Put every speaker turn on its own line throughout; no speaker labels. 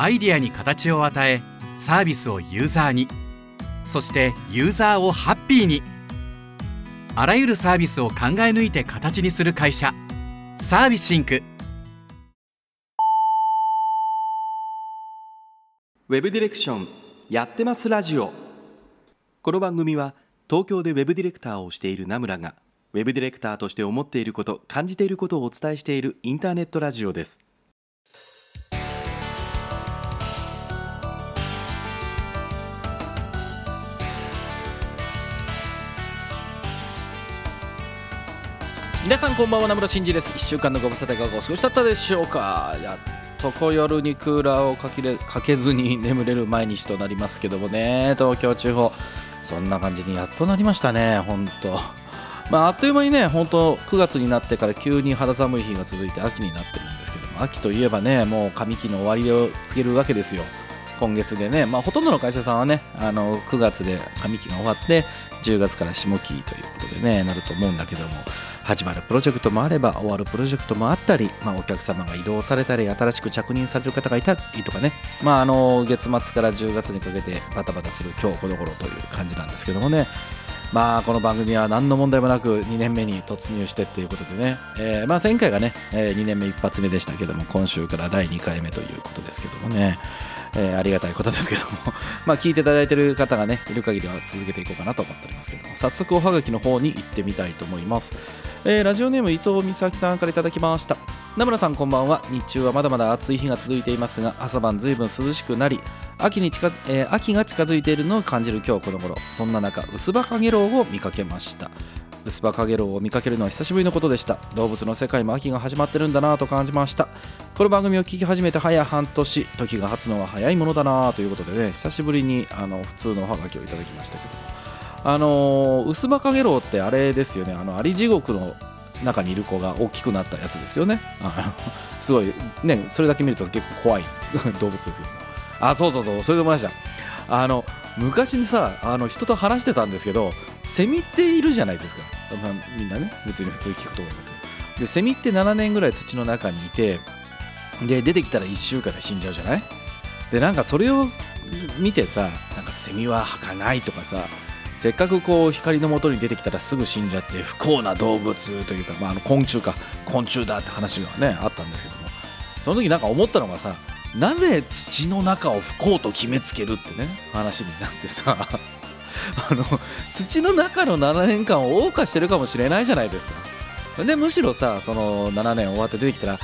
アイデアに形を与えサービスをユーザーに。そしてユーザーをハッピーに。あらゆるサービスを考え抜いて形にする会社。サービシンク。
ウェブディレクションやってますラジオ。この番組は東京でウェブディレクターをしている名村がウェブディレクターとして思っていること感じていることをお伝えしているインターネットラジオです。皆さんこんばんは名村真司です。1週間のご無沙汰がお過ごしだったでしょうか。やっとこ夜にクーラーをかけれかけずに眠れる毎日となりますけどもね。東京地方そんな感じにやっとなりましたね。本当。まあ、あっという間にね本当9月になってから急に肌寒い日が続いて秋になってるんですけども秋といえばねもう上期の終わりを告げるわけですよ。今月でね、まあ、ほとんどの会社さんはねあの9月で上期が終わって10月から下期ということでねなると思うんだけども。始まるプロジェクトもあれば終わるプロジェクトもあったり、まあ、お客様が移動されたり新しく着任される方がいたりとかね、まあ、あの月末から10月にかけてバタバタする今日この頃という感じなんですけどもね。まあこの番組は何の問題もなく2年目に突入してっていうことでね、えー、まあ前回がね、えー、2年目一発目でしたけども今週から第2回目ということですけどもね、えー、ありがたいことですけども。まあ聞いていただいている方がねいる限りは続けていこうかなと思っておりますけども。早速おはがきの方に行ってみたいと思います、えー、ラジオネーム伊藤美咲さんからいただきました。名村さんこんばんは。日中はまだまだ暑い日が続いていますが朝晩ずいぶん涼しくなり秋に近づ、えー、秋が近づいているのを感じる今日この頃。そんな中薄葉かげろうを見かけました。薄葉かげろうを見かけるのは久しぶりのことでした。動物の世界も秋が始まってるんだなと感じました。この番組を聞き始めて早半年時が経つのは早いものだなということでね久しぶりにあの普通のおはがきをいただきましたけどあのー、薄葉かげろうってあれですよね。あのアリ地獄の中にいる子が大きくなったやつですよね。すごいねそれだけ見ると結構怖い 動物ですけどあそうそうそうそれで思いました。あの昔にさあの人と話してたんですけどセミっているじゃないですか、まあ、みんなね別に普通に聞くと思いますけど。でセミって7年ぐらい土の中にいてで出てきたら1週間で死んじゃうじゃない？でなんかそれを見てさなんかセミは儚いとかさせっかくこう光の元に出てきたらすぐ死んじゃって不幸な動物というか、まあ、あの昆虫か昆虫だって話がねあったんですけども。その時なんか思ったのがさなぜ土の中を不幸と決めつけるってね話になってさ あの土の中の7年間を謳歌してるかもしれないじゃないですか。でむしろさその7年終わって出てきたら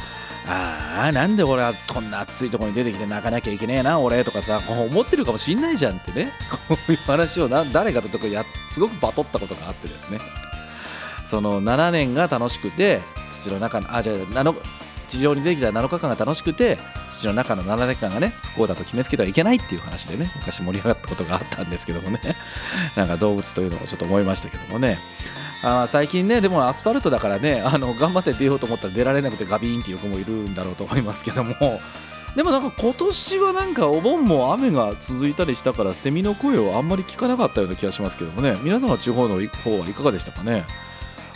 ああなんで俺はこんな暑いところに出てきて泣かなきゃいけねえな俺とかさ思ってるかもしんないじゃんってね。こういう話をな誰かとかやすごくバトったことがあってですね。その7年が楽しくて土の中のあじゃあ地上に出てきた7日間が楽しくて土の中の7年間がね不幸だと決めつけてはいけないっていう話でね昔盛り上がったことがあったんですけどもね。なんか動物というのをちょっと思いましたけどもね。あ最近ねでもアスファルトだからねあの頑張って出ようと思ったら出られなくてガビーンっていう子もいるんだろうと思いますけども。でもなんか今年はなんかお盆も雨が続いたりしたからセミの声をあんまり聞かなかったような気がしますけどもね。皆さんの地方の方はいかがでしたかね？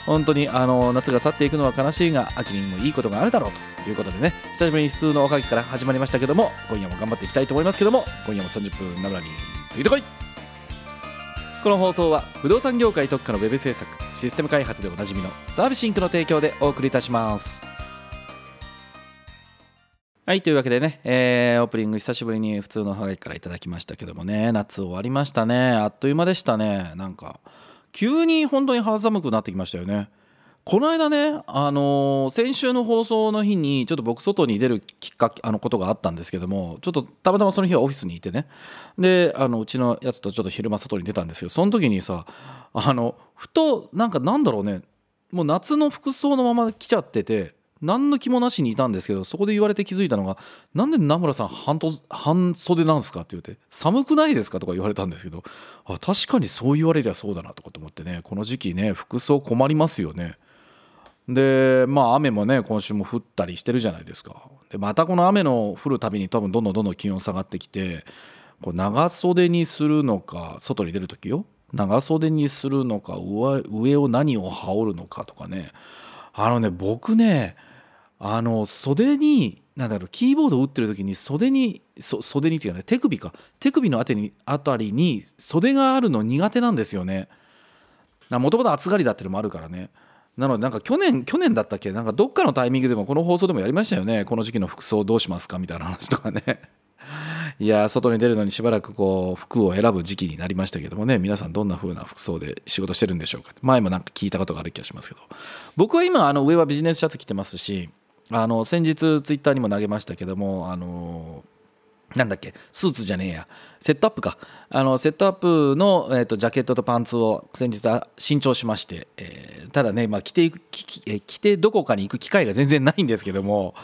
本当にあの夏が去っていくのは悲しいが秋にもいいことがあるだろうということでね。久しぶりに普通のおかげから始まりましたけども今夜も頑張っていきたいと思いますけども今夜も30分ナムラについてこい。この放送は不動産業界特化のウェブ制作システム開発でおなじみのサービスインクの提供でお送りいたします。はいというわけでね、えー、オープニング久しぶりに普通のハガキからいただきましたけどもね夏終わりましたね。あっという間でしたね。なんか急に本当に肌寒くなってきましたよね。この間ね、あのー、先週の放送の日にちょっと僕外に出るきっかけあのことがあったんですけどもちょっとたまたまその日はオフィスにいてねであのうちのやつとちょっと昼間外に出たんですけどその時にさあのふとなんかなんだろうねもう夏の服装のまま来ちゃってて何の気もなしにいたんですけどそこで言われて気づいたのが「なんで名村さん半と半袖なんですか?」って言って「寒くないですか?」とか言われたんですけどあ確かにそう言われりゃそうだなとかと思ってねこの時期ね服装困りますよね。でまあ雨もね今週も降ったりしてるじゃないですか。でまたこの雨の降るたびに多分どんどんどんどん気温下がってきてこう長袖にするのか外に出る時よ。長袖にするのか上を何を羽織るのかとかね。あのね僕ねあの袖になんだろうキーボードを打ってる時に袖にそ袖にっていうかね手首か。手首のあたりにあたりに袖があるの苦手なんですよね。もともと暑がりだっていうのもあるからね。なのでなんか去年去年だったっけ？なんかどっかのタイミングでもこの放送でもやりましたよね。この時期の服装どうしますか？みたいな話とかね。いや外に出るのにしばらくこう服を選ぶ時期になりましたけどもね。皆さんどんな風な服装で仕事してるんでしょうか？前もなんか聞いたことがある気がしますけど。僕は今あの上はビジネスシャツ着てますしあの先日ツイッターにも投げましたけどもあのなんだっけ？スーツじゃねえや。セットアップか。あのセットアップの、えーと、ジャケットとパンツを先日は新調しまして、えー、ただね、まあ、着ていく着てどこかに行く機会が全然ないんですけども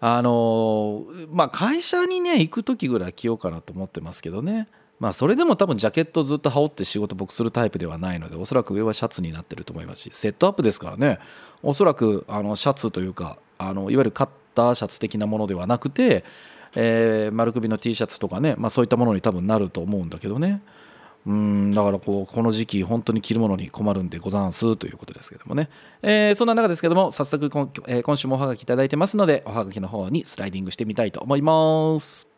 あのまあ会社にね行く時ぐらい着ようかなと思ってますけどね。まあそれでも多分ジャケットずっと羽織って仕事僕するタイプではないのでおそらく上はシャツになってると思いますしセットアップですからね。おそらくあのシャツというかあのいわゆるカッターシャツ的なものではなくて、えー、丸首の T シャツとかね、まあ、そういったものに多分なると思うんだけどねうんだからこうこの時期本当に着るものに困るんでござんすということですけどもね、えー、そんな中ですけども早速今,、えー、今週もおはがきいいてますのでおはがきの方にスライディングしてみたいと思います。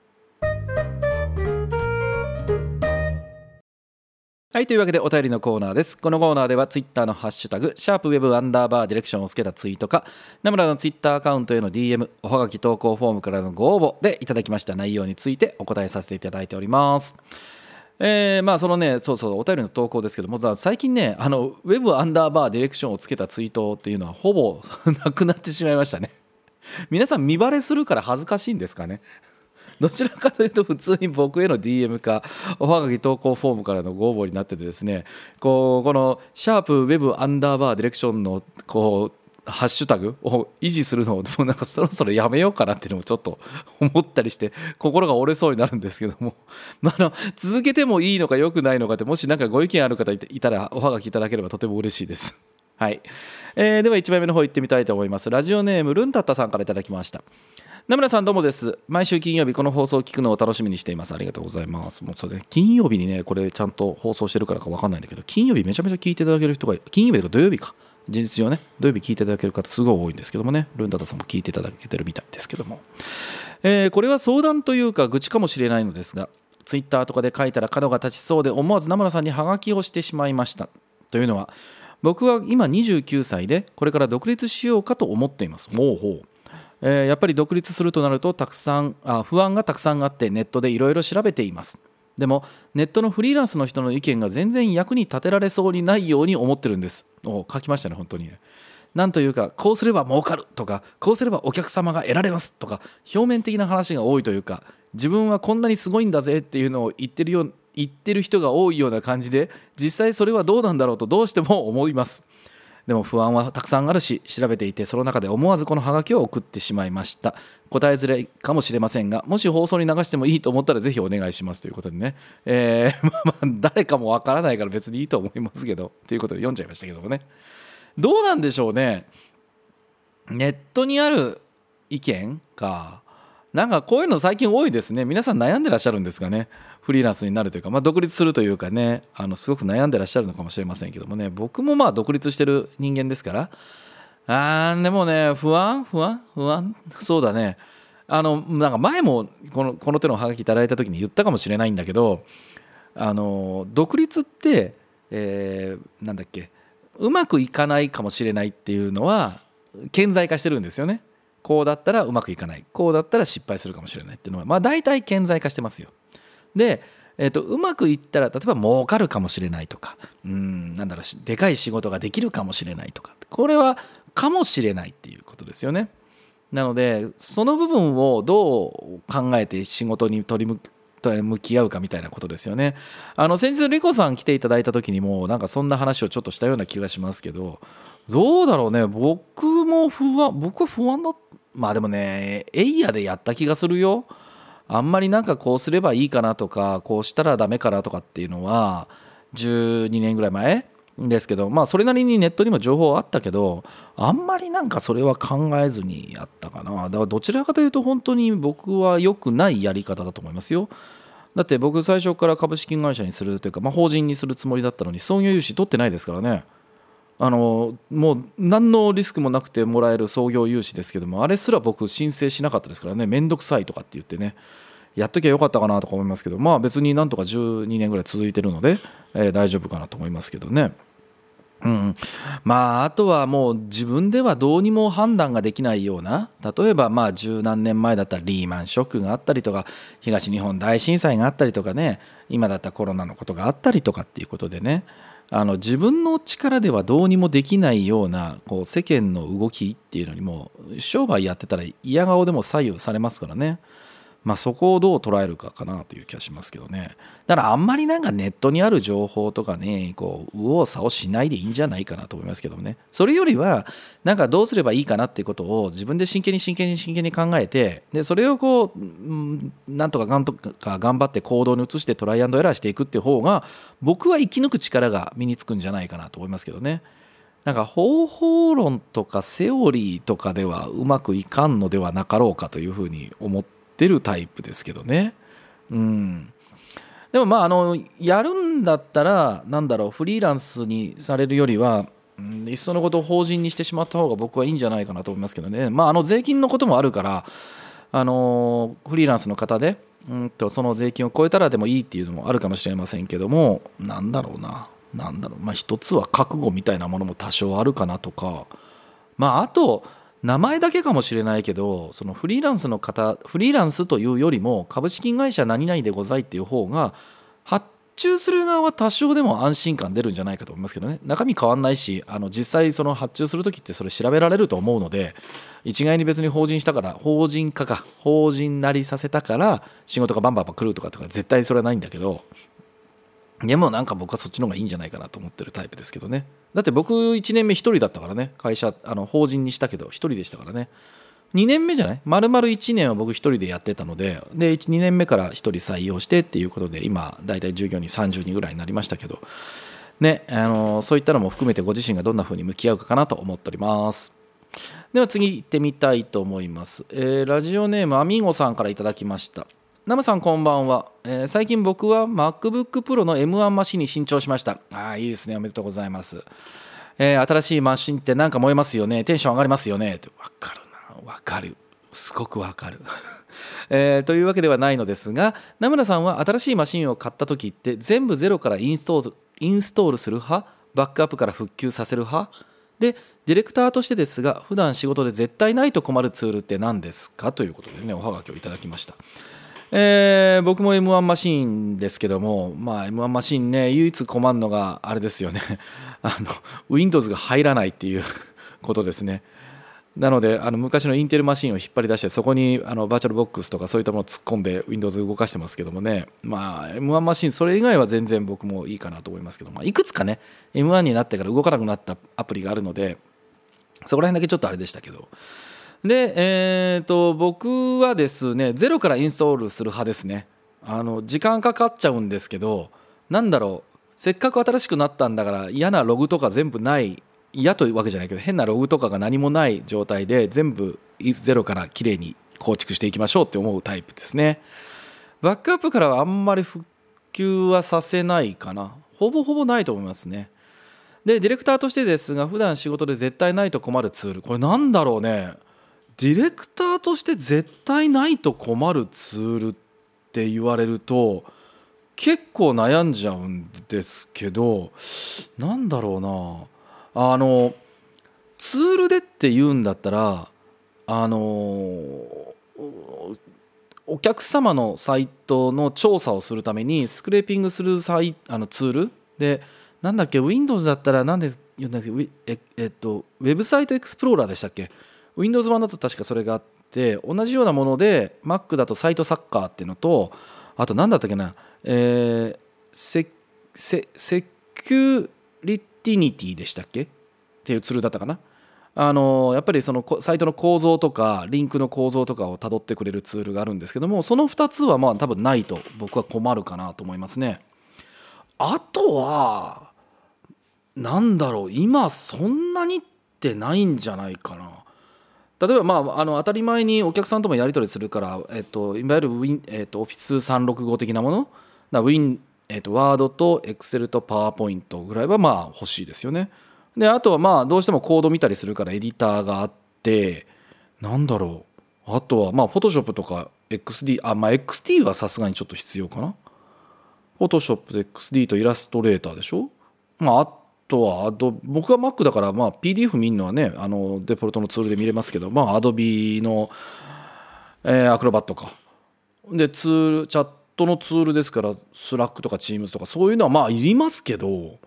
はい。というわけでお便りのコーナーです。このコーナーではツイッターのハッシュタグ、シャープウェブアンダーバーディレクションをつけたツイートか、ナムラのツイッターアカウントへの DM、おはがき投稿フォームからのご応募でいただきました内容についてお答えさせていただいております。えー、まあそのね、そうそう、お便りの投稿ですけども、最近ね、あの、ウェブアンダーバーディレクションをつけたツイートっていうのはほぼ なくなってしまいましたね。皆さん見バレするから恥ずかしいんですかね？どちらかというと普通に僕への DM かおはがき投稿フォームからのご応募になっててですねこうこのシャープウェブアンダーバーディレクションのこうハッシュタグを維持するのをもなんかそろそろやめようかなっていうのもちょっと思ったりして心が折れそうになるんですけども、まあ、の続けてもいいのか良くないのかってもし何かご意見ある方いたらおはがきいただければとても嬉しいです。はい、えー、では1枚目の方行ってみたいと思います。ラジオネームルンタッタさんからいただきました。名村さんどうもです。毎週金曜日この放送を聞くのを楽しみにしています。ありがとうございます。もうそれ、金曜日にね、これちゃんと放送してるからか分かんないんだけど、金曜日めちゃめちゃ聞いていただける人が、金曜日とか土曜日か。事実上ね、土曜日聞いていただける方すごい多いんですけどもね、ルンダタさんも聞いていただけてるみたいですけども。えー、これは相談というか愚痴かもしれないのですが、ツイッターとかで書いたら角が立ちそうで思わず名村さんにハガキをしてしまいました。というのは、僕は今29歳でこれから独立しようかと思っています。ほうほう。えー、やっぱり独立するとなるとたくさんあ不安がたくさんあってネットでいろいろ調べています。でもネットのフリーランスの人の意見が全然役に立てられそうにないように思ってるんです。お書きましたね本当に。なんというかこうすれば儲かるとかこうすればお客様が得られますとか表面的な話が多いというか自分はこんなにすごいんだぜっていうのを言ってるよ言ってる人が多いような感じで実際それはどうなんだろうとどうしても思います。でも不安はたくさんあるし調べていてその中で思わずこのハガキを送ってしまいました。答えづらいかもしれませんがもし放送に流してもいいと思ったらぜひお願いしますということでね、えー、まあまあ誰かもわからないから別にいいと思いますけどということで読んじゃいましたけどもね。どうなんでしょうね。ネットにある意見か。なんかこういうの最近多いですね。皆さん悩んでらっしゃるんですかね。フリーランスになるというか、まあ、独立するというかねあのすごく悩んでらっしゃるのかもしれませんけどもね。僕もまあ独立してる人間ですから。あーでもね不安？不安？不安？そうだね。あのなんか前もこのこの手のハガキいただいた時に言ったかもしれないんだけどあの独立って、えー、なんだっけうまくいかないかもしれないっていうのは顕在化してるんですよね。こうだったらうまくいかない。こうだったら失敗するかもしれないっていうのは。まあ大体顕在化してますよ。で、えーと、うまくいったら例えば儲かるかもしれないとかうんなんだろうでかい仕事ができるかもしれないとかこれはかもしれないっていうことですよね。なのでその部分をどう考えて仕事に取り向き合うかみたいなことですよね。あの先日リコさん来ていただいた時にもなんかそんな話をちょっとしたような気がしますけどどうだろうね僕も不安僕は不安だまあでもねエイヤでやった気がするよ。あんまりなんかこうすればいいかなとかこうしたらダメかなとかっていうのは12年ぐらい前ですけどまあそれなりにネットにも情報はあったけどあんまりなんかそれは考えずにやったかな。だからどちらかというと本当に僕は良くないやり方だと思いますよ。だって僕最初から株式会社にするというか、まあ、法人にするつもりだったのに創業融資取ってないですからね。あのもう何のリスクもなくてもらえる創業融資ですけどもあれすら僕申請しなかったですからね。面倒くさいとかって言ってね。やっときゃよかったかなとか思いますけどまあ別になんとか12年ぐらい続いてるので、えー、大丈夫かなと思いますけどね。うん、まああとはもう自分ではどうにも判断ができないような例えばまあ十何年前だったらリーマンショックがあったりとか東日本大震災があったりとかね今だったらコロナのことがあったりとかっていうことでね。あの自分の力ではどうにもできないようなこう世間の動きっていうのにも商売やってたら嫌顔でも左右されますからね。まあ、そこをどう捉えるかかなという気がしますけどねだからあんまりなんかネットにある情報とかねこう右往左往しないでいいんじゃないかなと思いますけどもねそれよりはなんかどうすればいいかなっていうことを自分で真剣に真剣に真剣に考えてでそれをこう、うん、なんとかがんとか頑張って行動に移してトライアンドエラーしていくっていう方が僕は生き抜く力が身につくんじゃないかなと思いますけどね。なんか方法論とかセオリーとかではうまくいかんのではなかろうかというふうに思っってるタイプですけどね。うん。でもまああのやるんだったらなんだろうフリーランスにされるよりは、うん、いっそのことを法人にしてしまった方が僕はいいんじゃないかなと思いますけどね。まああの税金のこともあるからあのフリーランスの方で、うんとその税金を超えたらでもいいっていうのもあるかもしれませんけどもなんだろうななんだろうまあ一つは覚悟みたいなものも多少あるかなとかまああと名前だけかもしれないけどそのフリーランスの方フリーランスというよりも株式会社何々でございっていう方が発注する側は多少でも安心感出るんじゃないかと思いますけどね。中身変わんないしあの実際その発注する時ってそれ調べられると思うので一概に別に法人したから法人化か法人なりさせたから仕事がバンバンバン来るとかとか絶対それはないんだけどでもなんか僕はそっちの方がいいんじゃないかなと思ってるタイプですけどね。だって僕1年目1人だったからね。会社あの法人にしたけど1人でしたからね。2年目じゃない？丸々1年は僕1人でやってたのでで2年目から1人採用してっていうことで今大体従業員30人ぐらいになりましたけど。ねあのそういったのも含めてご自身がどんな風に向き合うかなと思っております。では次行ってみたいと思います、えー、ラジオネームアミーゴさんからいただきました。ナムさんこんばんは、えー、最近僕は MacBook Pro の M1 マシンに新調しました。ああいいですね。おめでとうございます、えー、新しいマシンってなんか燃えますよね。テンション上がりますよね。って。わかるな。わかる。すごくわかる。えー、というわけではないのですが名村さんは新しいマシンを買った時って全部ゼロからインストールインストールする派？バックアップから復旧させる派？でディレクターとしてですが普段仕事で絶対ないと困るツールって何ですか？ということでねおはがきをいただきました。えー、僕も M1 マシーンですけども、まあ、M1 マシーンね唯一困るのがあれですよね。あの Windows が入らないっていう ことですね。なのであの昔のインテルマシンを引っ張り出してそこにあのバーチャルボックスとかそういったものを突っ込んで Windows 動かしてますけどもね。まあ M1 マシンそれ以外は全然僕もいいかなと思いますけど、ま、いくつかね M1 になってから動かなくなったアプリがあるのでそこら辺だけちょっとあれでしたけど。で、えーと、僕はですねゼロからインストールする派ですね。あの時間かかっちゃうんですけどなんだろうせっかく新しくなったんだから嫌なログとか全部ない嫌というわけじゃないけど変なログとかが何もない状態で全部ゼロからきれいに構築していきましょうって思うタイプですね。バックアップからはあんまり復旧はさせないかな。ほぼほぼないと思いますね。でディレクターとしてですが普段仕事で絶対ないと困るツール。これなんだろうね。ディレクターとして絶対ないと困るツールって言われると結構悩んじゃうんですけどなんだろうな。あのツールでって言うんだったらあのお客様のサイトの調査をするためにスクレーピングするサイあのツール？でなんだっけ？Windows だったらなんで言うんだっけ？えっとウェブサイトエクスプローラーでしたっけ？Windows 版だと確かそれがあって同じようなもので Mac だと SiteSucker っていうのとあと何だったっけな、えー、セセセキュリティニティでしたっけ？っていうツールだったかな。あのやっぱりそのサイトの構造とかリンクの構造とかをたどってくれるツールがあるんですけどもその2つはまあ多分ないと僕は困るかなと思いますね。あとはなんだろう今そんなにってないんじゃないかな。例えば、まあ、あの当たり前にお客さんともやり取りするから、えっと、いわゆる Win、えっと、Office365 的なもの。だ Win、えっと、Word と Excel と PowerPoint ぐらいはまあ欲しいですよね。であとはまあどうしてもコード見たりするからエディターがあってなんだろう。あとはまあフォトショップとか XD あまあ XD はさすがにちょっと必要かな。フォトショップで XD とイラストレーターでしょ。まああとはアド僕は Mac だからまあ PDF 見るのはねあのデフォルトのツールで見れますけどまあ Adobe の、えー、アクロバットか。でツールチャットのツールですからスラックとか Teams とかそういうのはまあいりますけど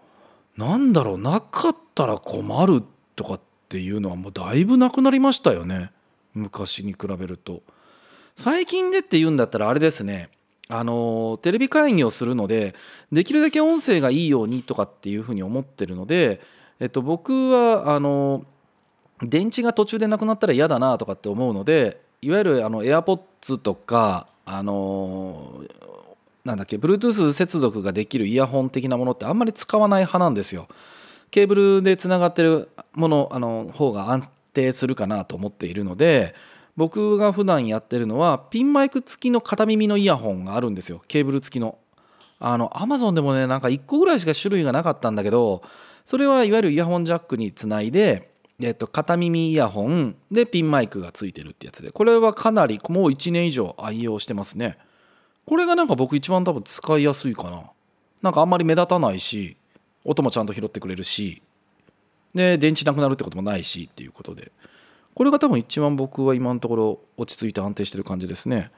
なんだろうなかったら困るとかっていうのはもうだいぶなくなりましたよね。昔に比べると。最近でって言うんだったらあれですね。あのテレビ会議をするのでできるだけ音声がいいようにとかっていうふうに思ってるので、えっと、僕はあの電池が途中でなくなったら嫌だなとかって思うのでいわゆるあの AirPods とかあのなんだっけ Bluetooth 接続ができるイヤホン的なものってあんまり使わない派なんですよ。ケーブルでつながってるものあの方が安定するかなと思っているので僕が普段やってるのはピンマイク付きの片耳のイヤホンがあるんですよ。ケーブル付きの。あのアマゾンでもねなんか1個ぐらいしか種類がなかったんだけどそれはいわゆるイヤホンジャックにつないで、えっと、片耳イヤホンでピンマイクが付いてるってやつで。これはかなりもう1年以上愛用してますね。これがなんか僕一番多分使いやすいかな。なんかあんまり目立たないし音もちゃんと拾ってくれるしで電池なくなるってこともないしっていうことで。これが多分一番僕は今のところ落ち着いて安定してる感じですね。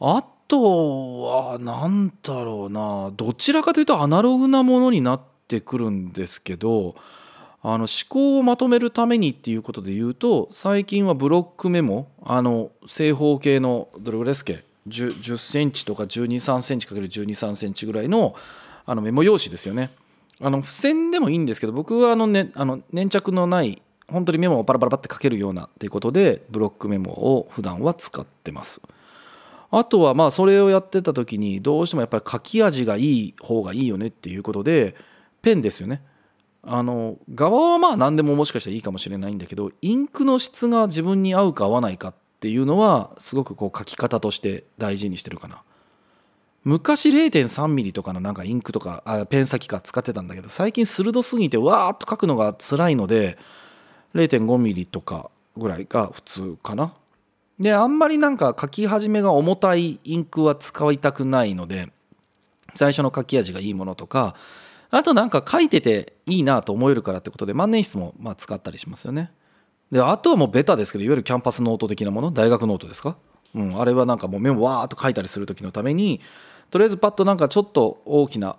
あとは何だろうなどちらかというとアナログなものになってくるんですけどあの思考をまとめるためにっていうことで言うと最近はブロックメモあの正方形のどれぐらいですっけ？10, 10センチとか1 2 3センチ ×1 2 3センチぐらいのあのメモ用紙ですよね。あの付箋でもいいんですけど僕はあの、ね、あの粘着のない本当にメモをパラパラパって書けるようなっていうことでブロックメモを普段は使ってます。あとはまあそれをやってた時にどうしてもやっぱり書き味がいい方がいいよねっていうことでペンですよね。あの側はまあ何でももしかしたらいいかもしれないんだけどインクの質が自分に合うか合わないかっていうのはすごくこう書き方として大事にしてるかな。昔0.3ミリとかのなんかインクとかあペン先か使ってたんだけど最近鋭すぎてわーっと書くのが辛いので0.5ミリとかぐらいが普通かな。であんまりなんか書き始めが重たいインクは使いたくないので最初の書き味がいいものとかあとなんか書いてていいなと思えるからってことで万年筆もまあ使ったりしますよね。であとはもうベタですけどいわゆるキャンパスノート的なもの？大学ノートですか、うん、あれはなんかもうメモわーっと書いたりする時のためにとりあえずパッとなんかちょっと大きな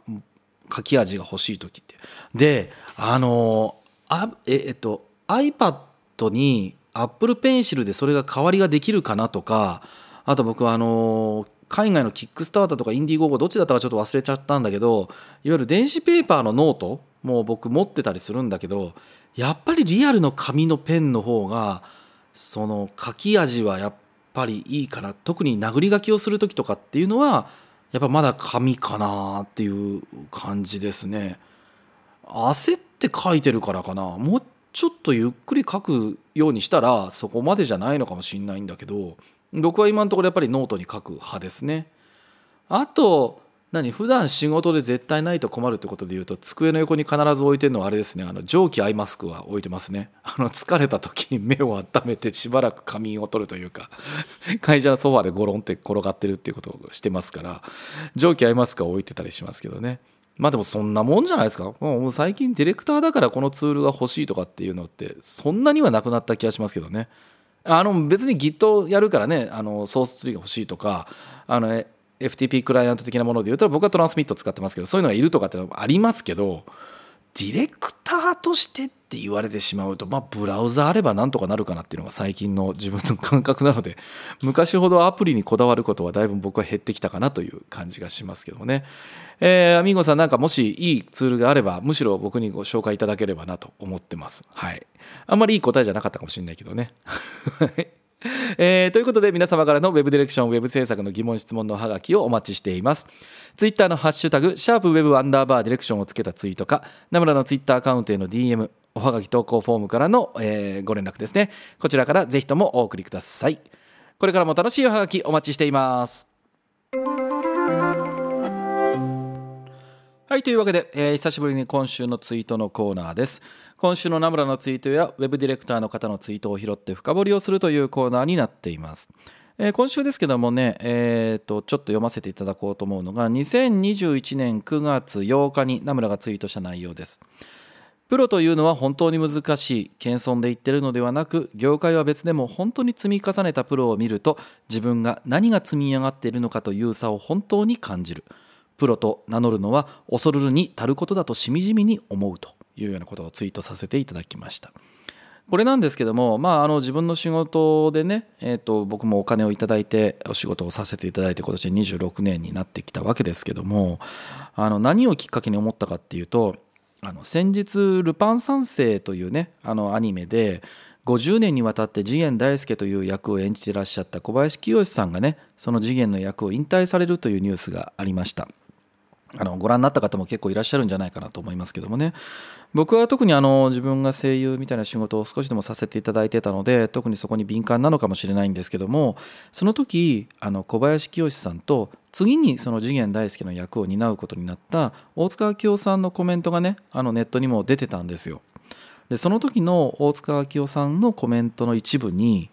書き味が欲しい時ってであのあええっと iPad に Apple Pencil でそれが代わりができるかなとかあと僕はあの海外のキックスターターとかインディーゴーゴーどっちだったかちょっと忘れちゃったんだけどいわゆる電子ペーパーのノートもう僕持ってたりするんだけどやっぱりリアルの紙のペンの方がその書き味はやっぱりいいかな。特に殴り書きをする時とかっていうのはやっぱまだ紙かなっていう感じですね。焦って書いてるからかな。もうちょっとゆっくり書くようにしたらそこまでじゃないのかもしれないんだけど僕は今のところやっぱりノートに書く派ですね。あと何普段仕事で絶対ないと困るってことで言うと机の横に必ず置いてるのはあれですね。あの蒸気アイマスクは置いてますね。あの疲れた時に目を温めてしばらく仮眠を取るというか 会社のソファでゴロンって転がってるっていうことをしてますから蒸気アイマスクは置いてたりしますけどね。まあでもそんなもんじゃないですか。もう最近ディレクターだからこのツールが欲しいとかっていうのってそんなにはなくなった気がしますけどね。あの別に Git やるからね、あのソースツリーが欲しいとか、あの FTP クライアント的なもので言うと僕はトランスミット使ってますけど、そういうのがいるとかってのもありますけど、ディレクターとしてって言われてしまうと、まあ、ブラウザあればなんとかなるかなっていうのが最近の自分の感覚なので、昔ほどアプリにこだわることはだいぶ僕は減ってきたかなという感じがしますけどね。えー、アミンゴさんなんかもしいいツールがあれば、むしろ僕にご紹介いただければなと思ってます。はい。あんまりいい答えじゃなかったかもしれないけどね。えー、ということで皆様からのウェブディレクション、ウェブ制作の疑問、質問のハガキをお待ちしています。ツイッターのハッシュタグ、シャープウェブアンダーバーディレクションをつけたツイートか、名村のツイッターアカウントへの DM、おはがき投稿フォームからの、えー、ご連絡ですね。こちらからぜひともお送りください。これからも楽しいおはがきお待ちしています。はい、というわけで、えー久しぶりに今週のツイートのコーナーです。今週のナムラのツイートやウェブディレクターの方のツイートを拾って深掘りをするというコーナーになっています。えー今週ですけどもね、えーと、ちょっと読ませていただこうと思うのが、2021年9月8日にナムラがツイートした内容です。プロというのは本当に難しい謙遜で言ってるのではなく業界は別でも本当に積み重ねたプロを見ると自分が何が積み上がっているのかという差を本当に感じるプロと名乗るのは恐るるに足ることだとしみじみに思うというようなことをツイートさせていただきましたこれなんですけども、まあ、あの自分の仕事でね、えー、と僕もお金をいただいてお仕事をさせていただいて今年で26年になってきたわけですけどもあの何をきっかけに思ったかっていうとあの先日「ルパン三世」というねあのアニメで50年にわたって次元大介という役を演じていらっしゃった小林清さんがねその次元の役を引退されるというニュースがありました。あのご覧になった方も結構いらっしゃるんじゃないかなと思いますけどもね僕は特にあの自分が声優みたいな仕事を少しでもさせていただいてたので特にそこに敏感なのかもしれないんですけどもその時あの小林清さんと次にその次元大介の役を担うことになった大塚明夫さんのコメントがねあのネットにも出てたんですよ。でその時の大塚明夫さんのコメントの一部に、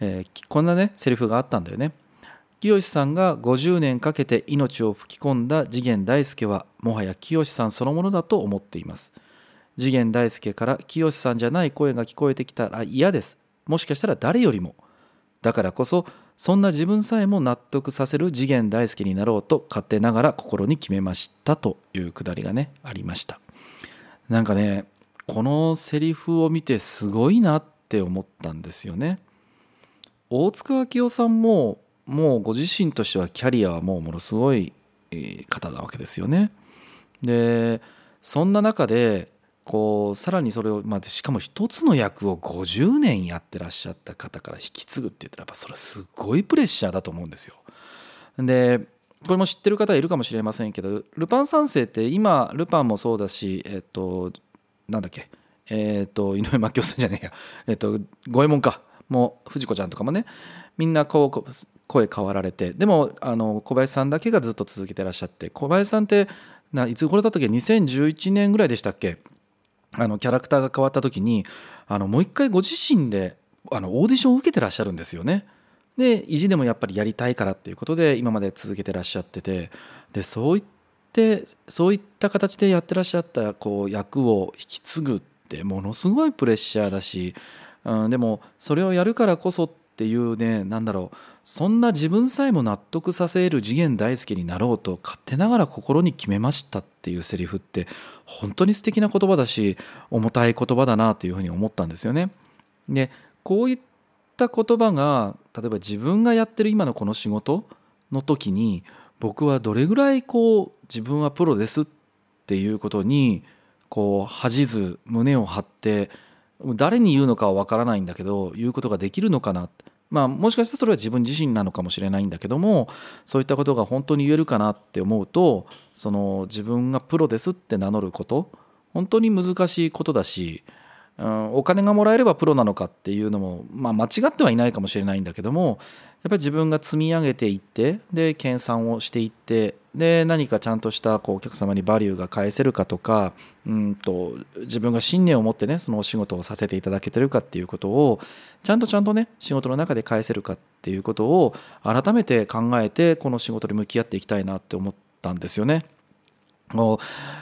えーこんなねセリフがあったんだよね。清さんが50年かけて命を吹き込んだ次元大介はもはや清さんそのものだと思っています。次元大介から清さんじゃない声が聞こえてきたら嫌です。もしかしたら誰よりも。だからこそそんな自分さえも納得させる次元大介になろうと勝手ながら心に決めましたというくだりがねありました。なんかねこのセリフを見てすごいなって思ったんですよね。大塚明夫さんももうご自身としてはキャリアはもうものすごい方なわけですよね。でそんな中でこうさらにそれを、まあ、しかも一つの役を50年やってらっしゃった方から引き継ぐって言ったらやっぱそれすごいプレッシャーだと思うんですよ。でこれも知ってる方いるかもしれませんけどルパン三世って今ルパンもそうだしえっとなんだっけえっと井上真紀夫さんじゃねえや五右衛門かもう藤子ちゃんとかもねみんなこう声変わられてでもあの小林さんだけがずっと続けてらっしゃって小林さんってないつ頃だったっけ？2011年ぐらいでしたっけ？あのキャラクターが変わった時にあのもう一回ご自身であのオーディションを受けてらっしゃるんですよね。で意地でもやっぱりやりたいからっていうことで今まで続けてらっしゃっててでそういってそういった形でやってらっしゃったこう役を引き継ぐってものすごいプレッシャーだし、うん、でもそれをやるからこそってていうねなんだろうそんな自分さえも納得させる次元大介になろうと勝手ながら心に決めましたっていうセリフって本当に素敵な言葉だし重たい言葉だなというふうに思ったんですよね。でこういった言葉が例えば自分がやってる今のこの仕事の時に僕はどれぐらいこう自分はプロですっていうことにこう恥じず胸を張って誰に言うのかは分からないんだけど言うことができるのかなまあもしかしたらそれは自分自身なのかもしれないんだけどもそういったことが本当に言えるかなって思うとその自分がプロですって名乗ること本当に難しいことだし、うん、お金がもらえればプロなのかっていうのも、まあ、間違ってはいないかもしれないんだけどもやっぱり自分が積み上げていってで研鑽をしていってで何かちゃんとしたこうお客様にバリューが返せるかとかうんと自分が信念を持ってねそのお仕事をさせていただけてるかっていうことをちゃんとちゃんとね仕事の中で返せるかっていうことを改めて考えてこの仕事に向き合っていきたいなって思ったんですよね。もう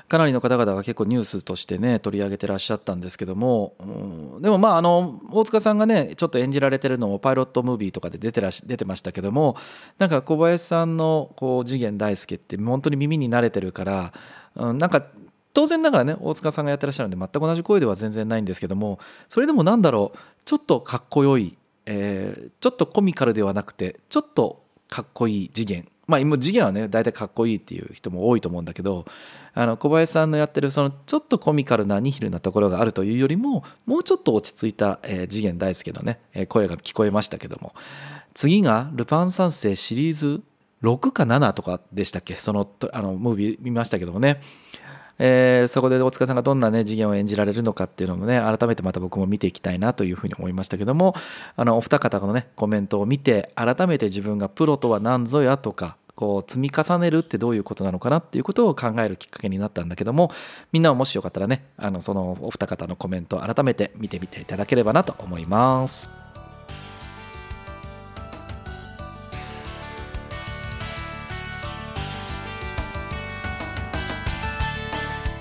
かなりの方々が結構ニュースとしてね取り上げてらっしゃったんですけども、うん、でもまああの大塚さんがねちょっと演じられてるのもパイロットムービーとかで出てらし出てましたけどもなんか小林さんのこう次元大介って本当に耳に慣れてるから、うん、なんか当然ながらね大塚さんがやってらっしゃるんで全く同じ声では全然ないんですけどもそれでもなんだろうちょっとかっこよい、えーちょっとコミカルではなくてちょっとかっこいい次元まあ今次元はね大体かっこいいっていう人も多いと思うんだけどあの小林さんのやってるそのちょっとコミカルなニヒルなところがあるというよりももうちょっと落ち着いた、えー次元大介のねえー声が聞こえましたけども次が「ルパン三世」シリーズ6か7とかでしたっけ？そのあのムービー見ましたけどもね。えーそこで大塚さんがどんなね次元を演じられるのかっていうのもね改めてまた僕も見ていきたいなというふうに思いましたけどもあのお二方のねコメントを見て改めて自分がプロとは何ぞやとかこう積み重ねるってどういうことなのかなっていうことを考えるきっかけになったんだけどもみんなももしよかったらねあのそのお二方のコメント改めて見てみていただければなと思います。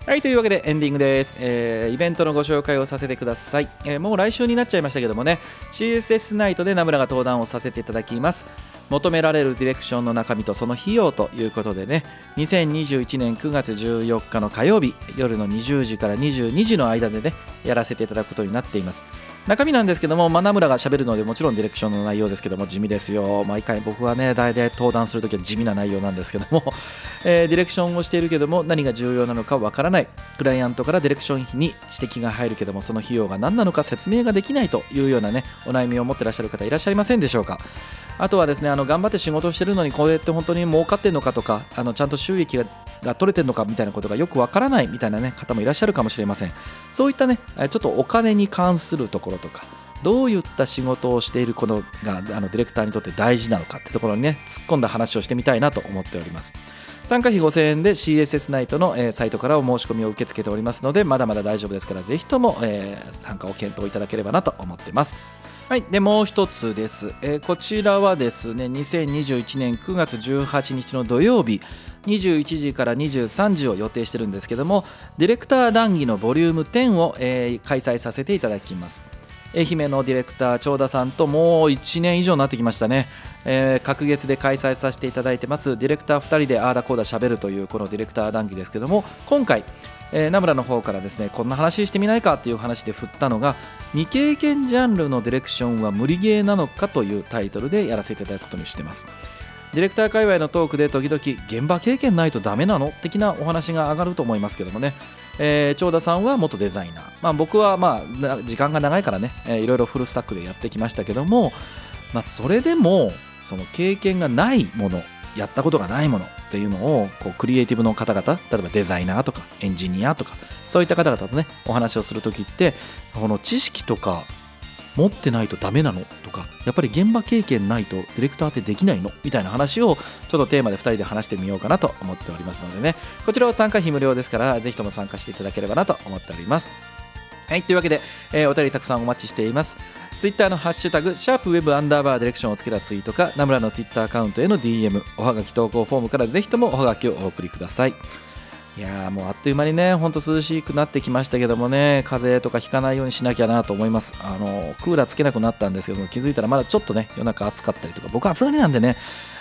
はい、というわけでエンディングです。えー、イベントのご紹介をさせてください、えー、もう来週になっちゃいましたけどもね、CSS ナイトで名村が登壇をさせていただきます。求められるディレクションの中身とその費用ということでね、2021年9月14日の火曜日、夜の20時から22時の間でね、やらせていただくことになっています。中身なんですけども、まあ、ナムラが喋るのでもちろんディレクションの内容ですけども地味ですよ。毎回僕はね大体登壇するときは地味な内容なんですけども、えー、ディレクションをしているけども何が重要なのかわからない。クライアントからディレクション費に指摘が入るけどもその費用が何なのか説明ができないというようなねお悩みを持ってらっしゃる方いらっしゃいませんでしょうか。あとはですねあの頑張って仕事をしてるのにこうやって本当に儲かってるのかとかあのちゃんと収益がが取れてるのかみたいなことがよくわからないみたいな、ね、方もいらっしゃるかもしれません。そういったねちょっとお金に関するところとかどういった仕事をしていることがあのディレクターにとって大事なのかってところにね突っ込んだ話をしてみたいなと思っております。参加費5000円で CSS ナイトの、えー、サイトからお申し込みを受け付けておりますのでまだまだ大丈夫ですからぜひとも、えー、参加を検討いただければなと思ってます。はい、でもう一つです、えー、こちらはですね2021年9月18日の土曜日21時から23時を予定してるんですけどもディレクター談義のボリューム10を、えー、開催させていただきます。愛媛のディレクター長田さんともう1年以上になってきましたね、えー、隔月で開催させていただいてますディレクター2人であーだこーだしゃべるというこのディレクター談義ですけども今回、えー、名村の方からですねこんな話してみないかっていう話で振ったのが未経験ジャンルのディレクションは無理ゲーなのかというタイトルでやらせていただくことにしてます。ディレクター界隈のトークで時々現場経験ないとダメなの？的なお話が上がると思いますけどもね、えー、長田さんは元デザイナー、まあ、僕はまあ時間が長いからね、えー、いろいろフルスタックでやってきましたけども、まあ、それでもその経験がないものやったことがないものっていうのをこうクリエイティブの方々例えばデザイナーとかエンジニアとかそういった方々とねお話をする時ってこの知識とか持ってないとダメなのとかやっぱり現場経験ないとディレクターってできないの？みたいな話をちょっとテーマで2人で話してみようかなと思っておりますのでね。こちらは参加費無料ですからぜひとも参加していただければなと思っております。はいというわけで、えー、お便りたくさんお待ちしています。ツイッターのハッシュタグ、シャープウェブアンダーバーディレクションをつけたツイートか、ナムラのツイッターアカウントへの DM、おはがき投稿フォームからぜひともおはがきをお送りください。いやもうあっという間にね、ほんと涼しくなってきましたけどもね、風邪とかひかないようにしなきゃなと思います。あの、クーラーつけなくなったんですけども、気づいたらまだちょっとね、夜中暑かったりとか、僕暑がりなんでね、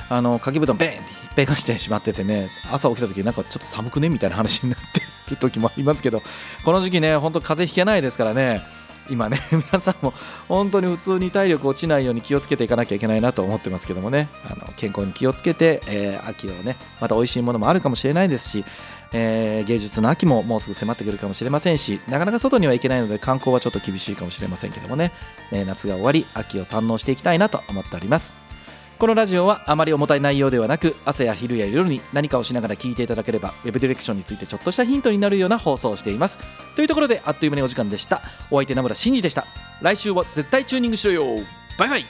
あの、掛け布団ベーンってひっぺがしてしまっててね、朝起きた時なんかちょっと寒くねみたいな話になってる時もありますけど、この時期ね、ほんと風邪ひけないですからね、今ね、皆さんも本当に普通に体力落ちないように気をつけていかなきゃいけないなと思ってますけどもね、あの健康に気をつけて、えー、秋をね、また美味しいものもあるかもしれないですし、えー、芸術の秋ももうすぐ迫ってくるかもしれませんしなかなか外には行けないので観光はちょっと厳しいかもしれませんけどもね、えー、夏が終わり秋を堪能していきたいなと思っております。このラジオはあまり重たい内容ではなく朝や昼や夜に何かをしながら聞いていただければ Web ディレクションについてちょっとしたヒントになるような放送をしています。というところであっという間にお時間でした。お相手名村真司でした。来週は絶対チューニングしろよ。バイバイ。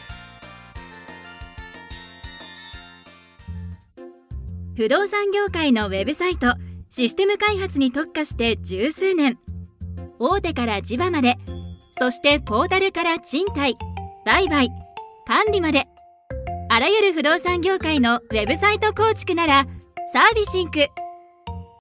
不動産業界のウェブサイトシステム開発に特化して十数年。大手から地場まで。そしてポータルから賃貸。売買。管理まで。あらゆる不動産業界のウェブサイト構築ならサービシンク。